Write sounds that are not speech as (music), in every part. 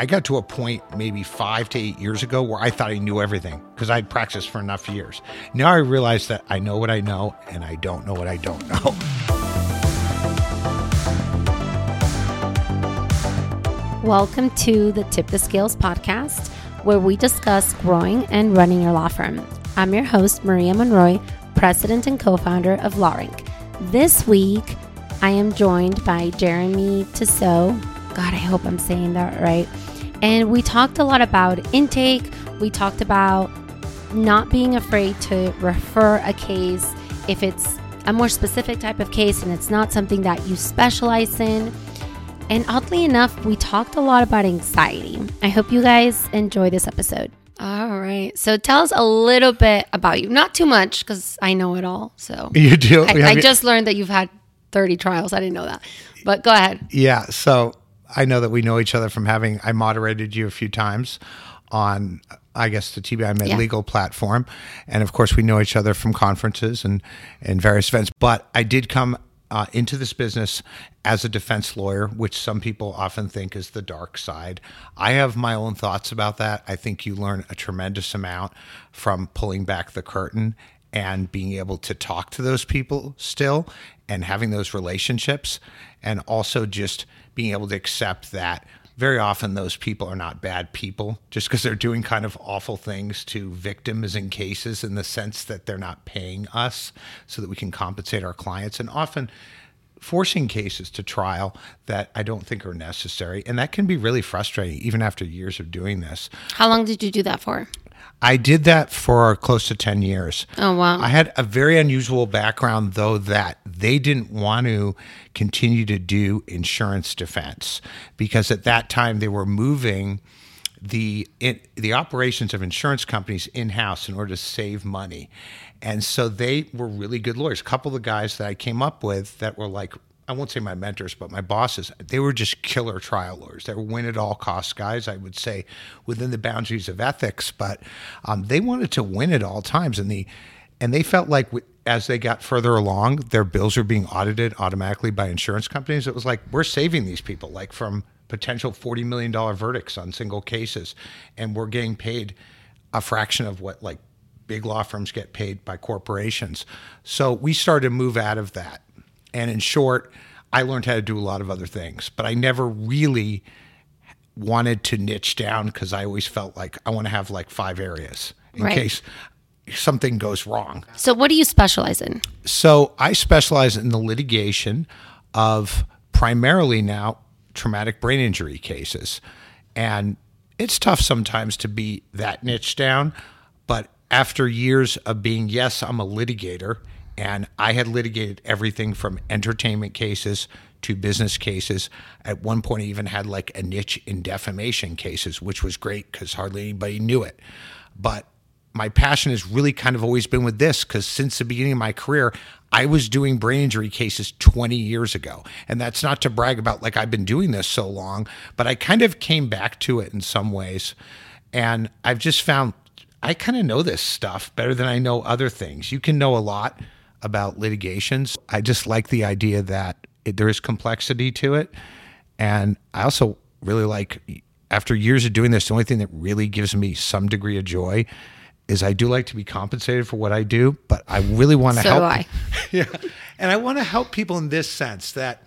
I got to a point maybe five to eight years ago where I thought I knew everything because I'd practiced for enough years. Now I realize that I know what I know and I don't know what I don't know. Welcome to the Tip the Scales podcast, where we discuss growing and running your law firm. I'm your host, Maria Monroy, president and co founder of LawRank. This week, I am joined by Jeremy Tissot. God, I hope I'm saying that right. And we talked a lot about intake. We talked about not being afraid to refer a case if it's a more specific type of case and it's not something that you specialize in. And oddly enough, we talked a lot about anxiety. I hope you guys enjoy this episode. All right. So tell us a little bit about you. Not too much because I know it all. So (laughs) you do? I, I just learned that you've had 30 trials. I didn't know that. But go ahead. Yeah. So I know that we know each other from having, I moderated you a few times on, I guess, the TBI Med Yeah. Legal platform. And of course, we know each other from conferences and, and various events. But I did come uh, into this business as a defense lawyer, which some people often think is the dark side. I have my own thoughts about that. I think you learn a tremendous amount from pulling back the curtain and being able to talk to those people still and having those relationships and also just being able to accept that very often those people are not bad people just because they're doing kind of awful things to victims in cases in the sense that they're not paying us so that we can compensate our clients and often forcing cases to trial that I don't think are necessary and that can be really frustrating even after years of doing this. How long did you do that for? I did that for close to 10 years. Oh, wow. I had a very unusual background, though, that they didn't want to continue to do insurance defense because at that time they were moving the the operations of insurance companies in house in order to save money, and so they were really good lawyers. A couple of the guys that I came up with that were like I won't say my mentors, but my bosses, they were just killer trial lawyers. They were win at all costs guys, I would say, within the boundaries of ethics. But um, they wanted to win at all times, and the and they felt like as they got further along, their bills were being audited automatically by insurance companies. It was like we're saving these people, like from potential forty million dollar verdicts on single cases, and we're getting paid a fraction of what like big law firms get paid by corporations. So we started to move out of that. And in short, I learned how to do a lot of other things, but I never really wanted to niche down because I always felt like I want to have like five areas in Right. case something goes wrong. So, what do you specialize in? So I specialize in the litigation of primarily now traumatic brain injury cases. And it's tough sometimes to be that niche down, but after years of being, yes, I'm a litigator, and I had litigated everything from entertainment cases to business cases. At one point, I even had like a niche in defamation cases, which was great because hardly anybody knew it. But my passion has really kind of always been with this because since the beginning of my career, I was doing brain injury cases 20 years ago. And that's not to brag about like I've been doing this so long, but I kind of came back to it in some ways. And I've just found I kind of know this stuff better than I know other things. You can know a lot about litigations. I just like the idea that it, there is complexity to it. And I also really like, after years of doing this, the only thing that really gives me some degree of joy is I do like to be compensated for what I do, but I really want to So help. do I. (laughs) yeah. And I want to help people in this sense that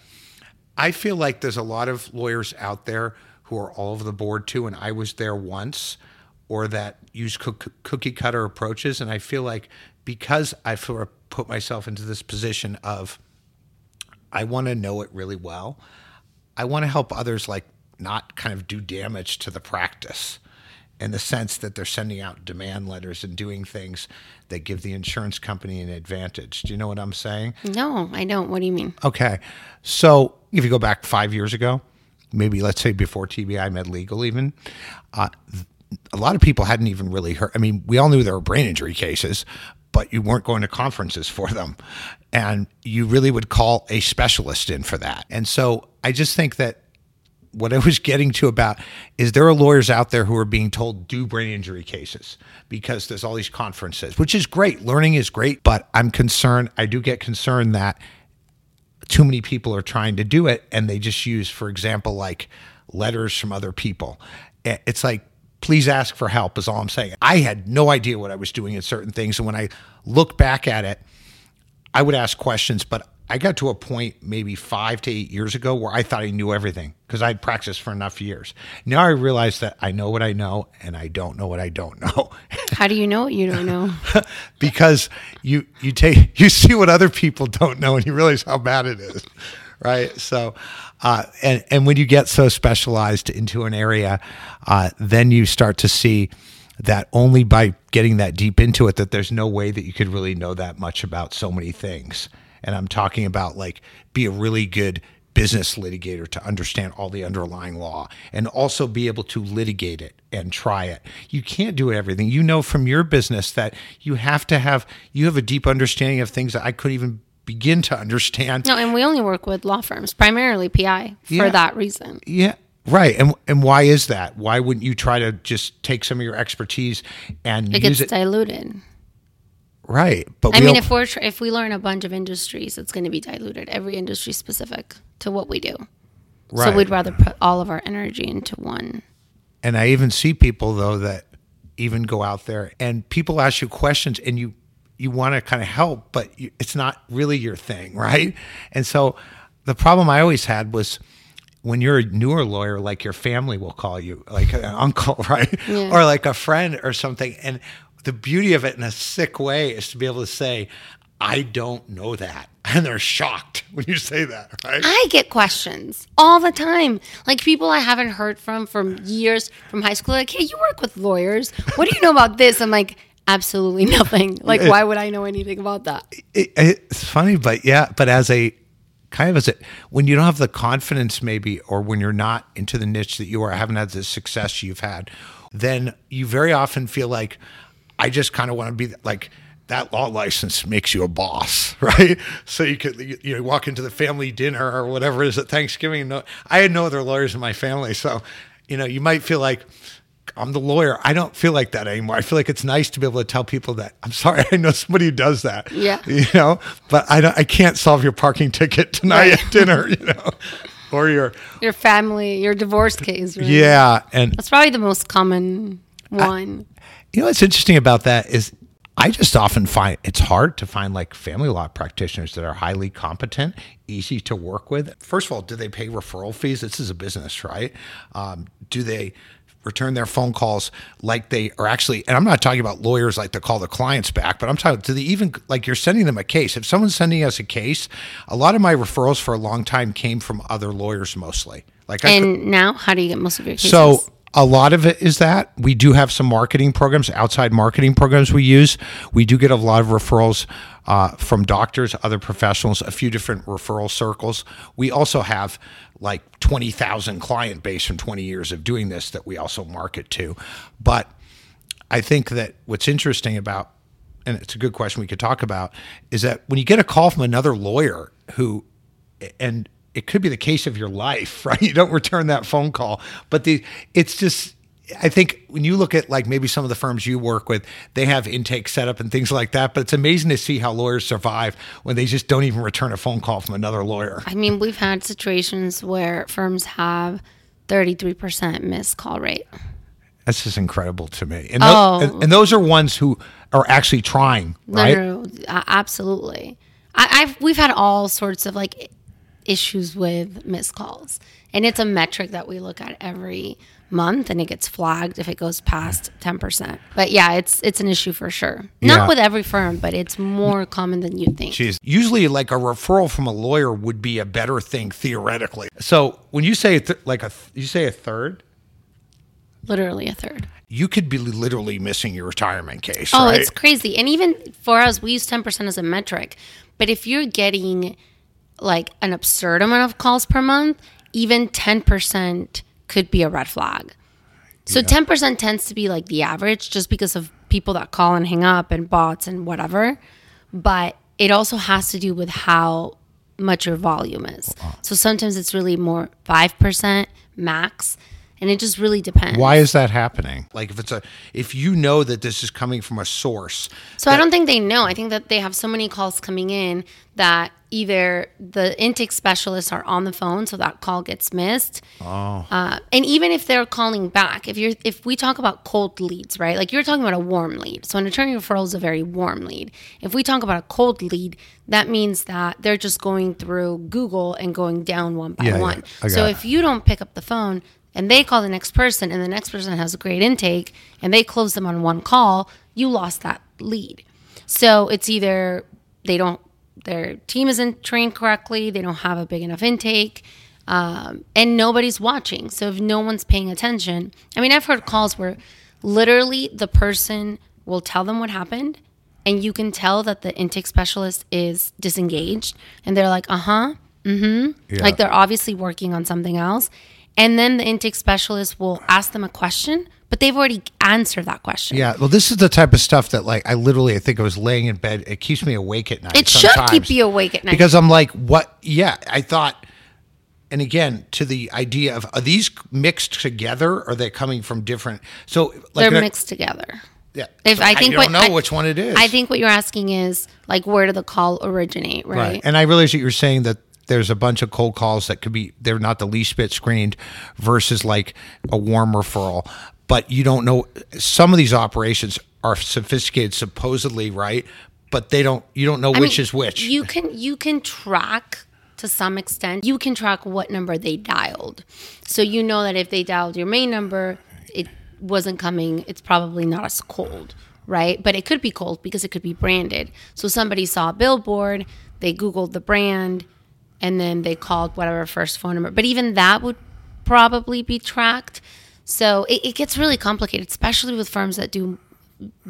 I feel like there's a lot of lawyers out there who are all over the board too, and I was there once, or that use cookie cutter approaches. And I feel like because I sort of put myself into this position of I want to know it really well, I want to help others like not kind of do damage to the practice in the sense that they're sending out demand letters and doing things that give the insurance company an advantage. Do you know what I'm saying? No, I don't. What do you mean? Okay. So if you go back five years ago, maybe let's say before TBI Med Legal, even, uh, a lot of people hadn't even really heard. I mean, we all knew there were brain injury cases, but you weren't going to conferences for them. And you really would call a specialist in for that. And so I just think that what I was getting to about is there are lawyers out there who are being told do brain injury cases because there's all these conferences, which is great. Learning is great, but I'm concerned. I do get concerned that too many people are trying to do it and they just use, for example, like letters from other people. Eh, it's like, please ask for help, is all I'm saying. I had no idea what I was doing in certain things. And when I look back at it, I would ask questions, but I got to a point maybe five to eight years ago where I thought I knew everything because I'd practiced for enough years. Now I realize that I know what I know and I don't know what I don't know. (laughs) How do you know what you don't know? (laughs) because you you take you see what other people don't know and you realize how bad it is right so uh, and and when you get so specialized into an area uh, then you start to see that only by getting that deep into it that there's no way that you could really know that much about so many things and i'm talking about like be a really good business litigator to understand all the underlying law and also be able to litigate it and try it. You can't do everything. You know from your business that you have to have you have a deep understanding of things that I couldn't even begin to understand. No, and we only work with law firms, primarily PI, for Yeah. that reason. Yeah. Right. And and why is that? Why wouldn't you try to just take some of your expertise and It use gets it? diluted. right. But I mean, if we're if we learn a bunch of industries, it's going to be diluted. Every industry specific to what we do. So we'd rather put all of our energy into one. And I even see people though that even go out there and people ask you questions and you you want to kind of help, but you, it's not really your thing, (laughs) right? And so the problem I always had was when you're a newer lawyer, like your family will call you, like an (laughs) uncle, right? Yeah. Or like a friend or something. And the beauty of it in a sick way is to be able to say, I don't know that. (laughs) And they're shocked when you say that, right? I get questions all the time. Like people I haven't heard from from years from high school. Like, hey, you work with lawyers. What do you know about this? I'm like, absolutely (laughs) nothing. Like, why would I know anything about that? it, it's funny, but yeah, but as a kind of as a when you don't have the confidence, maybe, or when you're not into the niche that you are, haven't had the success you've had, then you very often feel like I just kind of want to be like that law license makes you a boss, (laughs) right? So you could you, you know, walk into the family dinner or whatever it is at Thanksgiving. and No, I had no other lawyers in my family, so you know you might feel like I'm the lawyer. I don't feel like that anymore. I feel like it's nice to be able to tell people that I'm sorry. (laughs) I know somebody who does that. Yeah. You know, but I don't. I can't solve your parking ticket tonight Right. at dinner. (laughs) You know, or your Your family, your divorce case. Right? yeah. And That's probably the most common one. you know what's interesting about that is I just often find it's hard to find like family law practitioners that are highly competent, easy to work with. First of all, do they pay referral fees? This is a business, right? Um, do they return their phone calls like they are actually? And I'm not talking about lawyers like to call the clients back, but I'm talking. Do they even like you're sending them a case? If someone's sending us a case, a lot of my referrals for a long time came from other lawyers mostly. Like could- And now, how do you get most of your cases? so a lot of it is that we do have some marketing programs, outside marketing programs we use. We do get a lot of referrals uh, from doctors, other professionals, a few different referral circles. We also have like 20,000 client base from 20 years of doing this that we also market to. But I think that what's interesting about, and it's a good question we could talk about, is that when you get a call from another lawyer who, and it could be the case of your life, (laughs) right? You don't return that phone call, but the it's just. I think when you look at like maybe some of the firms you work with, they have intake set up and things like that. But it's amazing to see how lawyers survive when they just don't even return a phone call from another lawyer. I mean, we've had situations where firms have 33% missed call rate. That's just incredible to me. And, Oh. and, and those are ones who are actually trying, right? no, no, a- absolutely. I, I've we've had all sorts of like issues with missed calls, and it's a metric that we look at every month, and it gets flagged if it goes past ten percent. But yeah, it's it's an issue for sure. Yeah. Not with every firm, but it's more common than you think. Jeez. Usually, like a referral from a lawyer would be a better thing theoretically. So when you say th- like a, th- you say a third, Literally a third. you could be literally missing your retirement case. Oh, right? it's crazy. And even for us, we use 10% as a metric. But if you're getting like an absurd amount of calls per month, even 10% could be a red flag. So 10% tends to be like the average just because of people that call and hang up and bots and whatever. But it also has to do with how much your volume is. So sometimes it's really more 5% max. and it just really depends. Why is that happening? Like if it's a if you know that this is coming from a source. So I don't think they know. I think that they have so many calls coming in that either the intake specialists are on the phone, so that call gets missed. Oh. Uh, and even if they're calling back, if you're if we talk about cold leads, right? Like you're talking about a warm lead. So an attorney referral is a very warm lead. If we talk about a cold lead, that means that they're just going through Google and going down one by Yeah, yeah. one. Got So if you don't pick up the phone and they call the next person and the next person has a great intake and they close them on one call, you lost that lead. So it's either they don't, their team isn't trained correctly, they don't have a big enough intake, um, and nobody's watching. So if no one's paying attention, I mean, I've heard calls where literally the person will tell them what happened. And you can tell that the intake specialist is disengaged, and they're like, "Uh huh, mm Yeah. like they're obviously working on something else. And then the intake specialist will ask them a question, but they've already answered that question. Yeah, well, this is the type of stuff that, like, I literally, I think I was laying in bed. It keeps me awake at night. It should keep you awake at night. because I'm like, what? Yeah, I thought, and again, to the idea of are these mixed together? Or are they coming from different? So, like, they're mixed together. Yeah, If So I think don't what know I- which one it is. I think what you're asking is like where did the call originate, right? right. And I realize that you're saying that there's a bunch of cold calls that could be they're not the least bit screened versus like a warm referral. But you don't know some of these operations are sophisticated supposedly, right? But they don't you don't know I which mean, is which. You can you can track to some extent. You can track what number they dialed. So you know that if they dialed your main number, it wasn't coming, it's probably not as cold, right? But it could be cold because it could be branded. So somebody saw a billboard, they googled the brand, and then they called whatever first phone number. But even that would probably be tracked. So it, it gets really complicated, especially with firms that do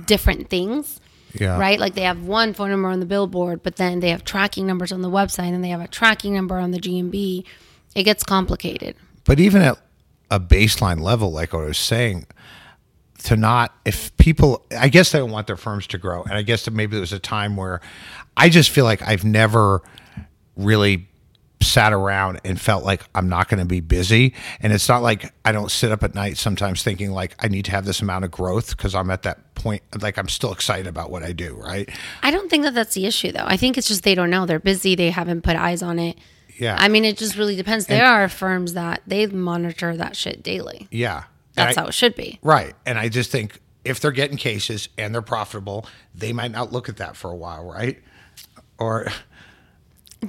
different things yeah. right? Like they have one phone number on the billboard, but then they have tracking numbers on the website and they have a tracking number on the GMB. It gets complicated. But even at a baseline level, like I was saying, to not if people I guess they don't want their firms to grow. And I guess that maybe there was a time where I just feel like I've never really sat around and felt like I'm not going to be busy. And it's not like I don't sit up at night sometimes thinking like I need to have this amount of growth because I'm at that point like I'm still excited about what I do, right? I don't think that that's the issue, though. I think it's just they don't know. They're busy. They haven't put eyes on it. Yeah. I mean, it just really depends. There are firms that they monitor that shit daily. yeah. That's I- how it should be. Right. And I just think if they're getting cases and they're profitable, they might not look at that for a while, right? Or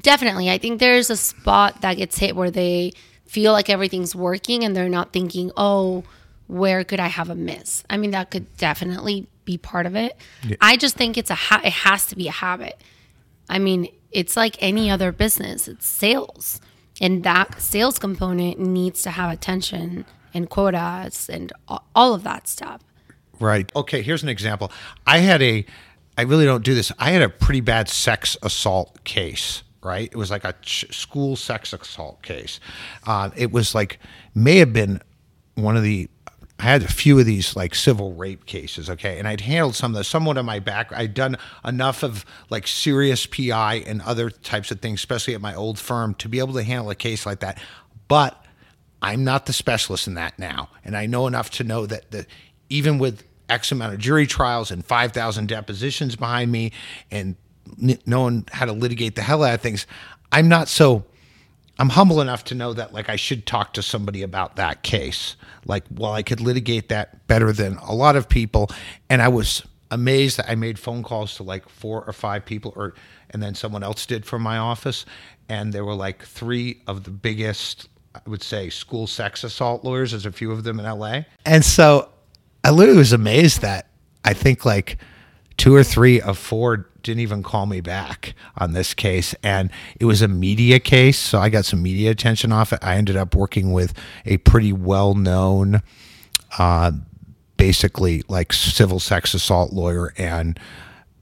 Definitely. I think there's a spot that gets hit where they feel like everything's working and they're not thinking, oh, where could I have a miss? I mean, that could definitely be part of it. I just think it's a ha- it has to be a habit. I mean, it's like any other business. It's sales. And that sales component needs to have attention and quotas and all of that stuff. Right. Okay, here's an example. I had a I really don't do this. I had a pretty bad sex assault case, right? It was like a ch- school sex assault case. Uh, it was like may have been one of the I had a few of these like civil rape cases, okay, and I'd handled some of the somewhat of my back. I'd done enough of like serious PI and other types of things, especially at my old firm, to be able to handle a case like that. But I'm not the specialist in that now, and I know enough to know that the even with X amount of jury trials and 5,000 depositions behind me, and knowing how to litigate the hell out of things, I'm not so. I'm humble enough to know that like I should talk to somebody about that case. Like, well, I could litigate that better than a lot of people, and I was amazed that I made phone calls to like four or five people, or and then someone else did from my office, and there were like three of the biggest, I would say, school sex assault lawyers. There's a few of them in LA, and so I literally was amazed that I think like two or three of four didn't even call me back on this case. And it was a media case so i got some media attention off it. I ended up working with a pretty well-known uh, basically like civil sex assault lawyer and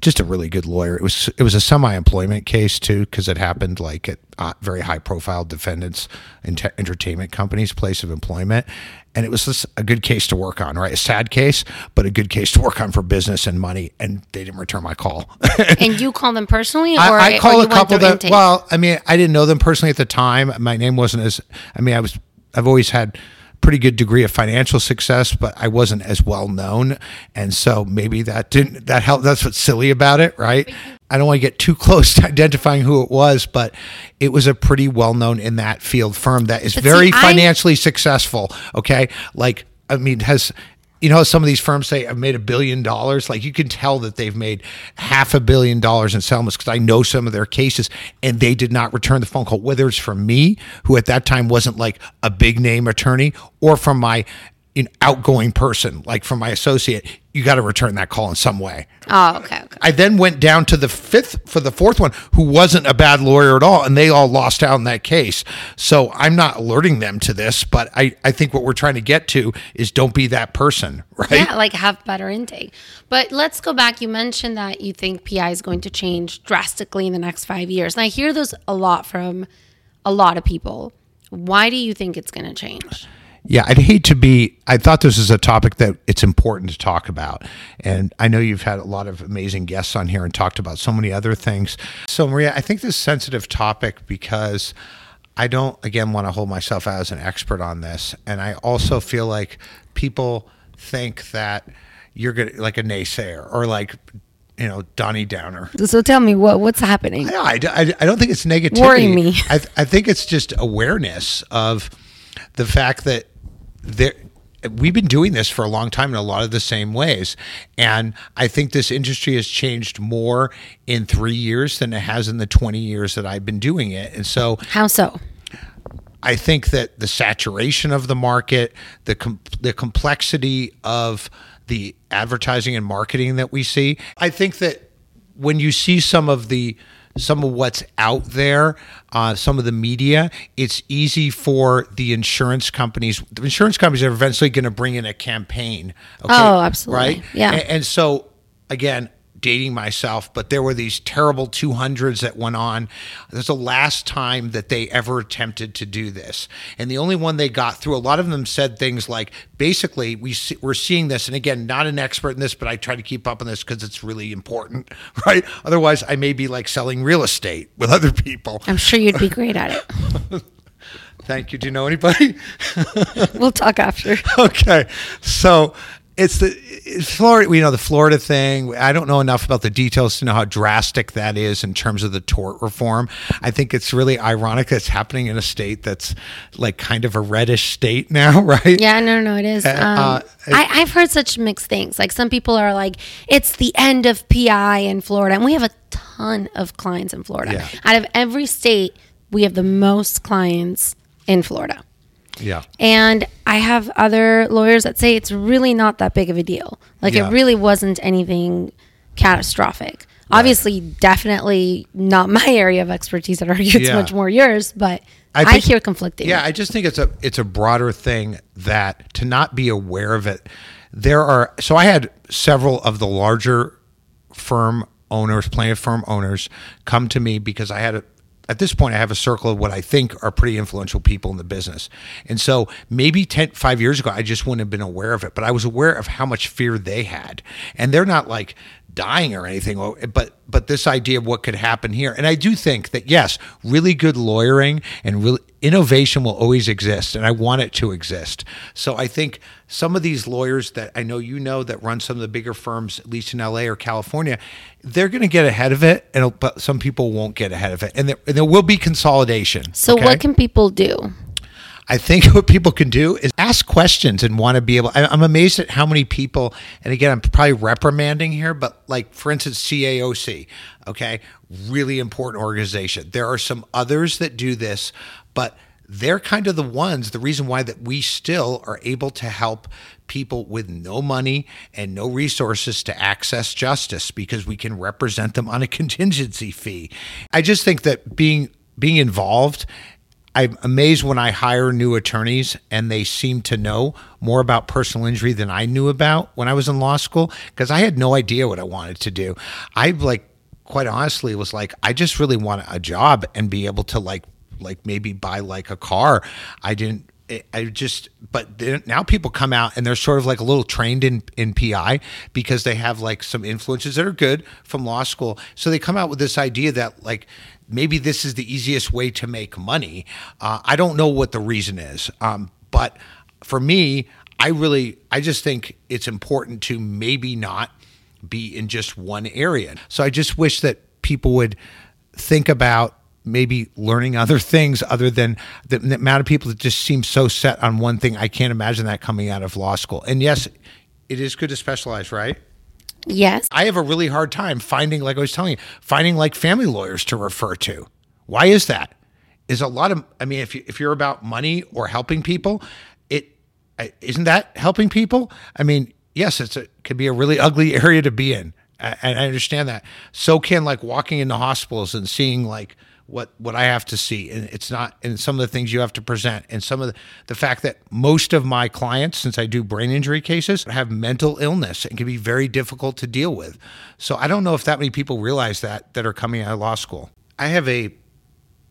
just a really good lawyer. It was it was a semi-employment case too because it happened like at uh, very high-profile defendants in te- entertainment companies' place of employment, and it was just a good case to work on. Right, a sad case, but a good case to work on for business and money. And they didn't return my call. (laughs) And you call them personally, or, I, I call a couple that. intake? Well, I mean, I didn't know them personally at the time. My name wasn't as. I mean, I was. I've always had pretty good degree of financial success, but I wasn't as well known, and so maybe that didn't that helped. That's what's silly about it, right? I don't want to get too (laughs) close to identifying who it was, but it was a pretty well known in that field firm that is But very see, I- financially successful. Okay, like I mean, has you know some of these firms say I've made a billion dollars? Like you can tell that they've made half a billion dollars in settlements because I know some of their cases and they did not return the phone call, whether it's from me, who at that time wasn't like a big name attorney, or from my outgoing person, like from my associate. You got to return that call in some way. Oh, okay, okay. I then went down to the fifth for the fourth one, who wasn't a bad lawyer at all, and they all lost out in that case. So I'm not alerting them to this, but I, I think what we're trying to get to is don't be that person, (laughs) right? Yeah, like have better intake. But let's go back. You mentioned that you think PI is going to change drastically in the next five years. And I hear those a lot from a lot of people. Why do you think it's going to change? Yeah, I'd hate to be. I thought this is a topic that it's important to talk about. And I know you've had a lot of amazing guests on here and talked about so many other things. So, Maria, I think this is a sensitive topic because I don't, again, want to hold myself out as an expert on this. And I also feel like people think that you're going to, like a naysayer or like, you know, Donnie Downer. So tell me what what's happening. I, I, I don't think it's negativity. Worry me. I, I think it's just awareness of the fact that there we've been doing this for a long time in a lot of the same ways and i think this industry has changed more in three years than it has in the 20 years that i've been doing it and so How so? I think that the saturation of the market, the com- the complexity of the advertising and marketing that we see, I think that when you see some of the some of what's out there, uh, some of the media, it's easy for the insurance companies. The insurance companies are eventually going to bring in a campaign. Okay, Oh, absolutely. Right? Yeah. A- and so again dating myself but there were these terrible 200s that went on. That's the last time that they ever attempted to do this. And the only one they got through a lot of them said things like basically we see, we're seeing this and again not an expert in this but i try to keep up on this because it's really important (laughs) right? Otherwise i may be like selling real estate with other people. I'm sure you'd be great at it. (laughs) thank you. Do you know anybody? (laughs) We'll talk after. okay. So it's the it's Florida. We know the Florida thing. I don't know enough about the details to know how drastic that is in terms of the tort reform. I think it's really ironic that it's happening in a state that's like kind of a reddish state (laughs) now, right? Yeah, no, no, it is. Um, uh, I, I've heard such mixed things. Like some people are like, it's the end of PI in Florida, and we have a ton of clients in Florida. Yeah. Out of every state, we have the most clients in Florida. Yeah. And I have other lawyers that say it's really not that big of a deal. Like Yeah. it really wasn't anything catastrophic. Obviously, definitely not my (laughs) area of expertise. I'd argue it's Yeah. much more yours, but I I, hear conflicting. Yeah, I just think it's a it's a broader thing that to not be aware of it. There are so I had several of the larger firm owners, plaintiff firm owners, come to me because I had a at this point I have a circle of what I think are pretty influential people in the business. And so maybe 10 5 years ago I just wouldn't have been aware of it, but I was aware of how much fear they had. And they're not like dying or anything oh, but but this idea of what could happen here and i do think that yes really good lawyering and real innovation will always exist and i want it to exist so i think some of these lawyers that i know you know that run some of the bigger firms at least in la or california they're going to get ahead of it and but some people won't get ahead of it and there, and there will be consolidation So okay? what can people do? I think (laughs) what people can do is ask questions and want to be able. I, I'm amazed at how many people, and again, I'm probably reprimanding here, but like for instance, CAOC, okay, really important organization. There are some others that do this, but they're kind of the ones. The reason why that we still are able to help people with no money and no resources to access justice because we can represent them on a (laughs) contingency fee. I just think that being being involved I'm amazed when I hire new attorneys and they seem to know more about personal injury than I knew about when I was in law school because I had no idea what I wanted to do. I like quite honestly was like I just really want a job and be able to like like maybe buy like a car. I didn't I just, but now people come out and they're sort of like a little trained in, in PI because they have like some influences that are good from law school. So they come out with this idea that like maybe this is the easiest way to make money. Uh, I don't know what the reason is, um, but for me, I really, I just think it's important to maybe not be in just one area. So I just wish that people would think about maybe learning other things other than the, the, amount of people that just seem so set on one thing. I can't imagine that coming out of law school. And yes, it is good to specialize, right? Yes. I have a really hard time finding, like I was telling you, finding like family lawyers to refer to. Why is that? Is a lot of, I mean, if, you, if you're about money or helping people, it isn't that helping people? I mean, yes, it's a, it could be a really ugly area to be in. And I understand that. So can like walking into hospitals and seeing like, what what I have to see, and it's not, and some of the things you have to present, and some of the, the fact that most of my clients, since I do brain injury cases, have mental illness and can be very difficult to deal with. So I don't know if that many people realize that that are coming out of law school. I have a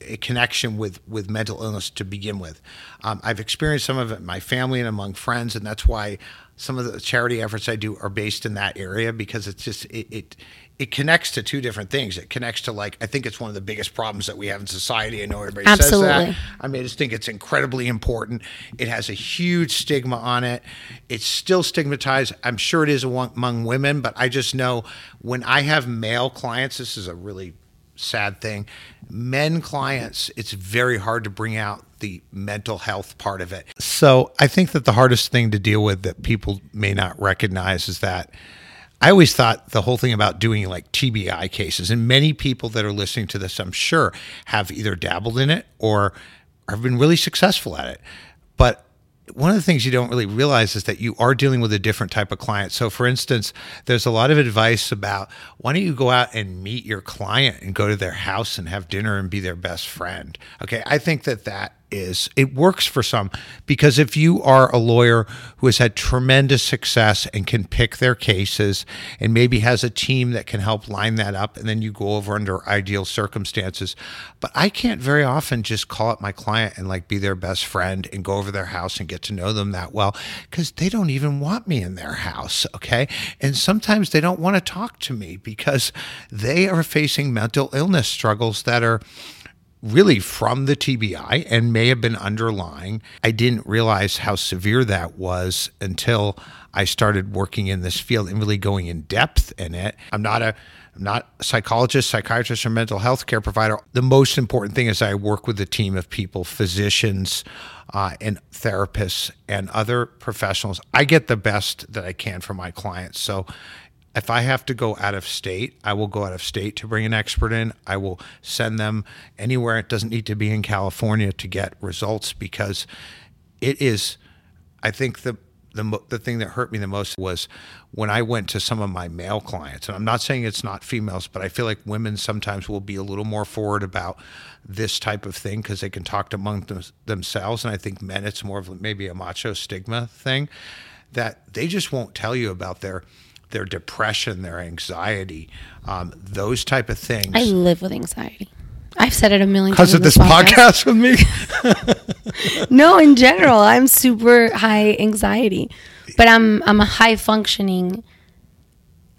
a connection with with mental illness to begin with. Um, I've experienced some of it in my family and among friends, and that's why some of the charity efforts I do are based in that area because it's just it, it it connects to two different things. It connects to like I think it's one of the biggest problems that we have in society. I know everybody Absolutely. says that. I mean, I just think it's incredibly important. It has a huge stigma on it. It's still stigmatized. I'm sure it is among women, but I just know when I have male clients, this is a really sad thing. Men clients, it's very hard to bring out the mental health part of it. So I think that the hardest thing to deal with that people may not recognize is that I always thought the whole thing about doing like TBI cases, and many people that are listening to this, I'm sure, have either dabbled in it or have been really successful at it. But one of the things you don't really realize is that you are dealing with a different type of client. So, for instance, there's a lot of advice about why don't you go out and meet your client and go to their house and have dinner and be their best friend? Okay, I think that that is it works for some. Because if you are a lawyer who has had tremendous success and can pick their cases and maybe has a team that can help line that up and then you go over under ideal circumstances. But i can't very often just call up my client and like be their best friend and go over their house and get to know them that well because they don't even want me in their house okay? And sometimes they don't want to talk to me because they are facing mental illness struggles that are really from the TBI and may have been underlying. I didn't realize how severe that was until I started working in this field and really going in depth in it. I'm not a I'm not a psychologist, psychiatrist, or mental health care provider. The most important thing is I work with a team of people, physicians, uh, and therapists, and other professionals. I get the best that I can for my clients. So if I have to go out of state, I will go out of state to bring an expert in. I will send them anywhere. It doesn't need to be in California to get results because it is, I think the the, the thing that hurt me the most was when I went to some of my male clients. And I'm not saying it's not females, but I feel like women sometimes will be a little more forward about this type of thing because they can talk among them, themselves. And I think men, it's more of maybe a macho stigma thing that they just won't tell you about their their depression, their anxiety, um, those type of things. I live with anxiety. I've said it a million times. Because of this podcast. podcast with me? (laughs) no, in general, I'm super high anxiety, but I'm I'm a high functioning.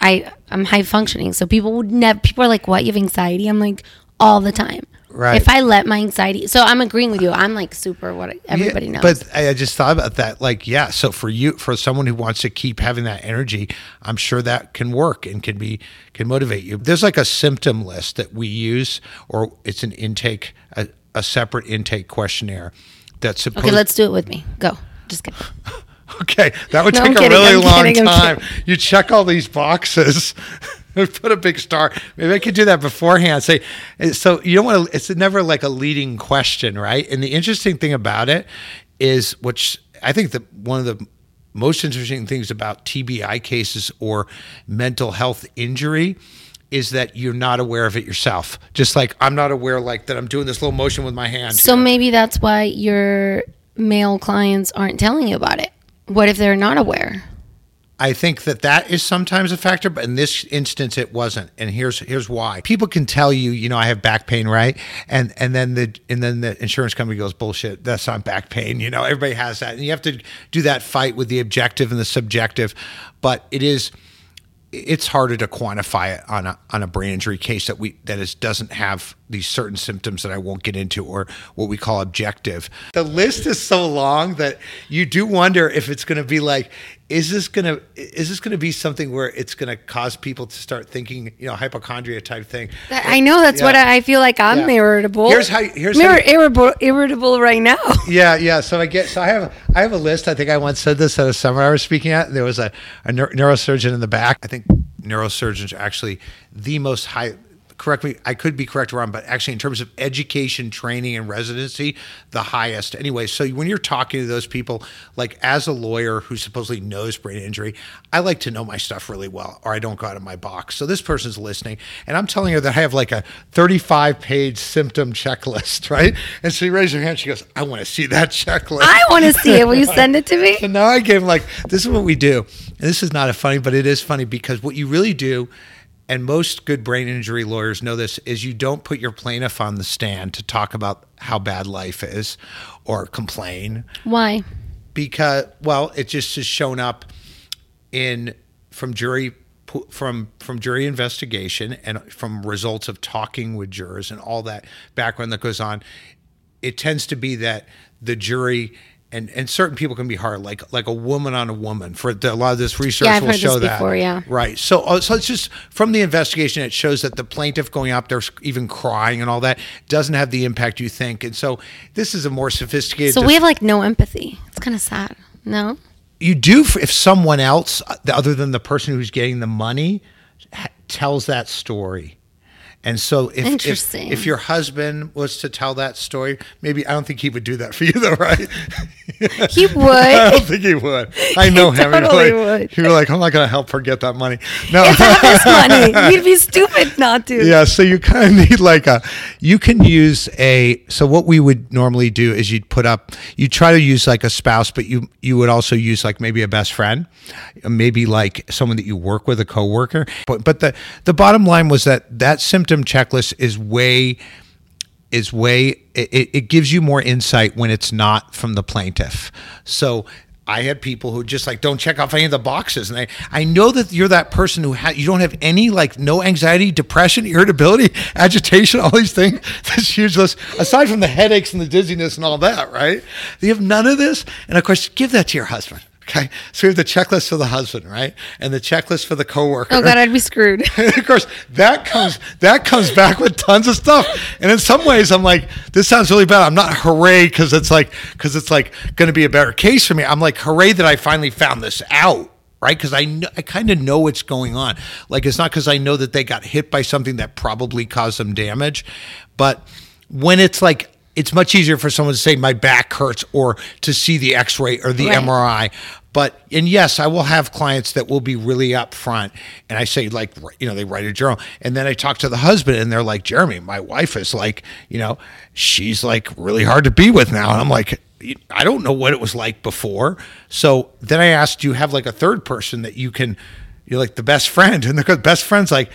I I'm high functioning, so people would never. People are like, "What? You have anxiety?" I'm like, all the time. Right. If I let my anxiety, so I'm agreeing with you. I'm like super what everybody yeah, knows. But I just thought about that. Like, yeah. So for you, for someone who wants to keep having that energy, I'm sure that can work and can be can motivate you. There's like a symptom list that we use, or it's an intake, a, a separate intake questionnaire. That's supposed. Okay, let's do it with me. Go. Just kidding. (laughs) okay, that would no, take a really I'm long kidding, time. You check all these boxes. (laughs) (laughs) put a big star. Maybe I could do that beforehand. Say, eh, so you don't want to. It's never like a leading question, right? And the interesting thing about it is, which I think that one of the most interesting things about TBI cases or mental health injury is that you're not aware of it yourself. Just like I'm not aware, like that I'm doing this little motion with my hand. So here. maybe that's why your male clients aren't telling you about it. What if they're not aware? I think that that is sometimes a factor, but in this instance, it wasn't. And here's here's why. People can tell you, you know, I have back pain, right? And and then the and then the insurance company goes, bullshit, that's not back pain. You know, everybody has that, and you have to do that fight with the objective and the subjective. But it is it's harder to quantify it on a on a brain injury case that we that is doesn't have these certain symptoms that I won't get into or what we call objective. The list is so long that you do wonder if it's going to be like is this going to is this to be something where it's going to cause people to start thinking, you know, hypochondria type thing. I know that's what Yeah. I, I feel like I'm Yeah. irritable. Here's how- here's I'm how- irritable, irritable right now. (laughs) Yeah, yeah. So I get so I have I have a list. I think I once said this at a seminar I was speaking at. There was a, a neur- neurosurgeon in the back. I think neurosurgeons are actually the most high. Correct me. I could be correct or wrong, but actually, in terms of education, training, and residency, the highest. Anyway, so when you're talking to those people, like as a lawyer who supposedly knows brain injury, I like to know my stuff really well, or I don't go out of my box. So this person's listening, and I'm telling her that I have like a 35 page symptom checklist, (laughs) right? And so she raises her hand. She goes, "I want to see that checklist." I want to (laughs) see it. Will you send it to me? So now I gave him like, this is what we do. And this is not a funny, but it is funny because what you really do, and most good brain injury lawyers know this, is you don't put your plaintiff on the stand to talk about how bad life is or complain Why? because well, it just has shown up in from jury from from jury investigation and from results of talking with jurors and all that background that goes on. It tends to be that the jury and, and certain people can be hard, like like a woman on a woman. For the, a lot of this research Yeah, I've will heard show this that. before, yeah. right. So uh, so it's just from the investigation, it shows that the plaintiff going up there, even crying and all that, doesn't have the impact you think. And so this is a more sophisticated. So we have like no empathy. It's kind of sad. No? you do if someone else uh, other than the person who's getting the money ha- tells that story and so if, if if your husband was to tell that story maybe i don't think he would do that for you (laughs) though right He would. (laughs) i don't think he would i know him He'd be totally like- would. he'd be like i'm not going to help her get that money (laughs) no it's not his money. You'd be stupid not to. yeah so you kind of need like a you can use a so what we would normally do is you'd put up you try to use like a spouse but you you would also use like maybe a best friend maybe like someone that you work with a coworker but but the the bottom line was that that symptom checklist is way is way it, it gives you more insight when it's not from the plaintiff so I had people who just like don't check off any of the boxes, and I I know that you're that person who ha- you don't have any like no anxiety, depression, irritability, (laughs) agitation, all these things. This huge list, aside from the headaches and the dizziness and all that, right? You have none of this, and of course, give that to your husband. Okay, so we have the checklist for the husband, right, and the checklist for the coworker. Oh God, I'd be screwed. (laughs) Of course, that comes that comes back with tons of stuff. And in some ways, I'm like, this sounds really bad. I'm not hooray because it's like because it's like going to be a better case for me. I'm like hooray that I finally found this out. Right, because I know, I kind of know what's going on. Like it's not because I know that they got hit by something that probably caused them damage, but when it's like it's much easier for someone to say my back hurts or to see the X-ray or the Right. MRI. But and yes, I will have clients that will be really upfront, and I say like you know they write a journal, and then I talk to the husband, and they're like, Jeremy, my wife is like you know she's like really hard to be with now, and I'm like. I don't know what it was like before. So then I asked, do you have like a third person that you can, you're like the best friend? (laughs) And the best friend's like,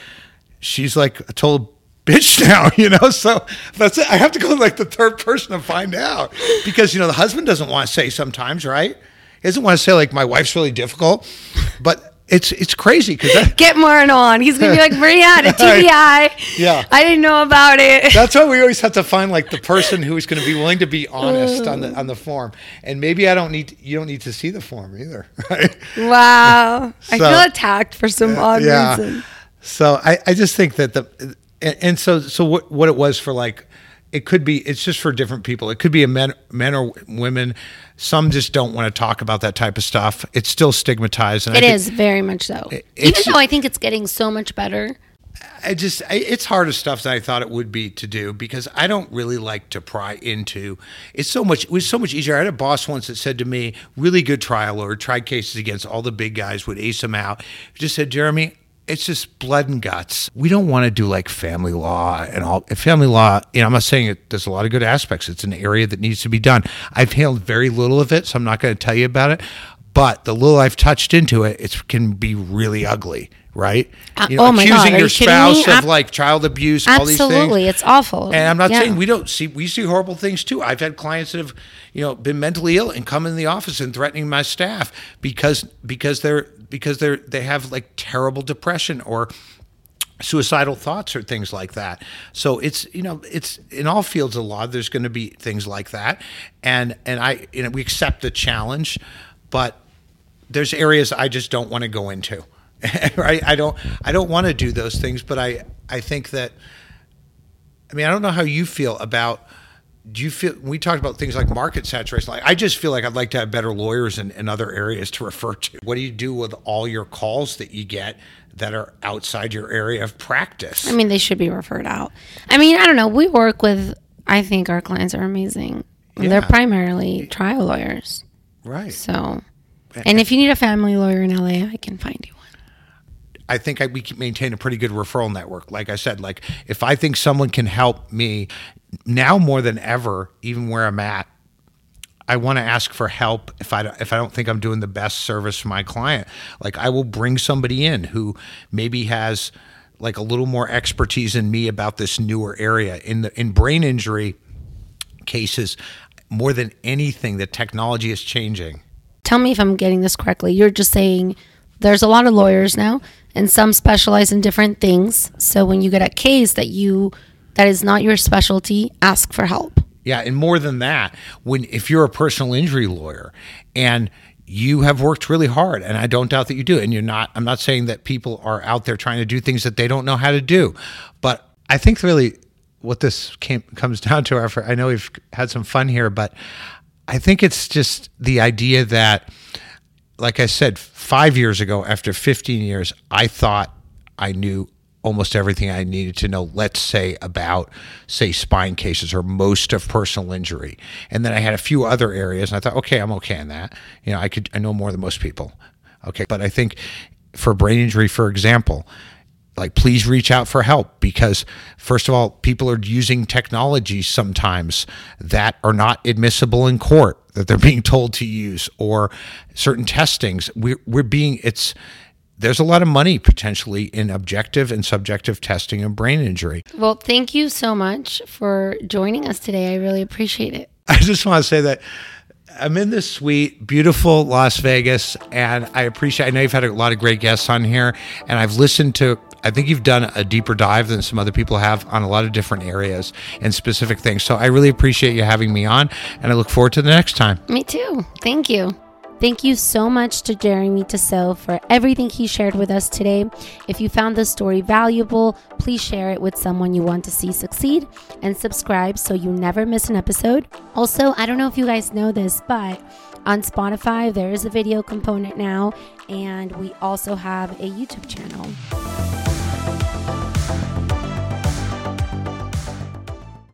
she's like a total bitch (laughs) now, you know? So that's it. I have to go like the third person to find out because, you know, the husband doesn't want to say sometimes, right? He doesn't want to say like my wife's really difficult, but it's, it's crazy because Get Martin on. He's gonna be like, Maria, the (laughs) TBI. Yeah. I didn't know about it. (laughs) that's why we always have to find like the person who is going to be willing to be honest on the, on the form. And maybe I don't need, you don't need to see the form either, right? wow. I feel attacked for some odd reason. So I, I just think that the and, and so so what what it was for like it could be it's just for different people. It could be a men men or women. Some just don't want to talk about that type of stuff. It's still stigmatized. And It I think- very much so. Even though I think it's getting so much better. I just I, it's harder stuff than I thought it would be to do because I don't really like to pry into. It's so much. It was so much easier. I had a boss once that said to me, "Really good trial lawyer, tried cases against all the big guys, would ace them out." He just said, "Jeremy." It's just blood and guts. We don't want to do like family law and all. Family law, you know, I'm not saying it. There's a lot of good aspects. It's an area that needs to be done. I've handled very little of it, so I'm not going to tell you about it. But the little I've touched into it, it can be really ugly, right? Uh, You know, oh my God, accusing your you kidding me? spouse of like child abuse, all these things. Absolutely. It's awful. And I'm not Yeah. saying we don't see we see horrible things too. I've had clients that have, you know, been mentally ill and come in the office and threatening my staff because because they're because they're they have like terrible depression or suicidal thoughts or things like that. So it's you know it's in all fields of law. There's going to be things like that, and and I you know we accept the challenge, but there's areas I just don't want to go into. (laughs) right? I don't I don't want to do those things, but I I think that I mean I don't know how you feel about do you feel we talked about things like market saturation like i just feel like i'd like to have better lawyers in, in other areas to refer to what do you do with all your calls that you get that are outside your area of practice I mean, they should be referred out. I mean, I don't know. We work with, I think our clients are amazing. And They're primarily trial lawyers. right So, and if you need a family lawyer in LA, I can find you. I think I, we maintain a pretty good referral network. Like I said, like if I think someone can help me now more than ever, even where I'm at, I want to ask for help if I if I don't think I'm doing the best service for my client. Like I will bring somebody in who maybe has like a little more expertise than me about this newer area in the in brain injury cases. More than anything, the technology is changing. Tell me if I'm getting this correctly. You're just saying there's a lot of lawyers now, and some specialize in different things. So when you get a case that you that is not your specialty, ask for help. Yeah, and more than that, when if you're a personal injury lawyer and you have worked really hard, and I don't doubt that you do, and you're not. I'm not saying that people are out there trying to do things that they don't know how to do, but I think really what this came, comes (laughs) down to. After I know we've had some fun here, but I think it's just the idea that, like I said, five years ago, after 15 years, I thought I knew almost everything I needed to know, let's say, about, say, spine cases or most of personal injury. And then I had a few other areas, and I thought, okay, I'm okay in that. You know, I could, I know more than most people. Okay. But I think for brain injury, for example, like please reach out for help because first of all people are using technologies sometimes that are not admissible in court that they're (laughs) being told to use or certain testings we're, we're being it's there's a lot of money potentially in objective and subjective testing of brain injury Well, thank you so much for joining us today. I really appreciate it. (laughs) I just want to say that I'm in this sweet, beautiful Las Vegas, and I appreciate. I know you've had a lot of great guests on here, and I've listened to. I think you've done a deeper dive than some other people have on a lot of different areas and specific things. So I really appreciate you having me on, and I look forward to the next time. Me too. Thank you. Thank you so much to Jeremy Tissot for everything he shared with us today. If you found this story valuable, please share it with someone you want to see succeed and subscribe so you never miss an episode. Also, I don't know if you guys know this, but on Spotify, there is a video component now, and we also have a YouTube channel.